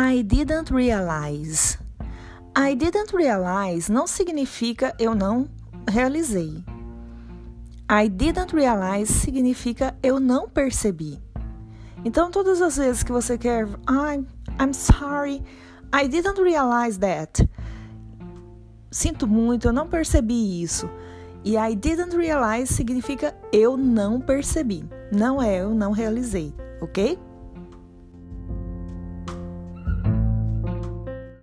I didn't realize. I didn't realize não significa eu não realizei. I didn't realize significa eu não percebi. Então, todas as vezes que você quer, I'm, I'm sorry, I didn't realize that. Sinto muito, eu não percebi isso. E I didn't realize significa eu não percebi. Não é eu não realizei, ok?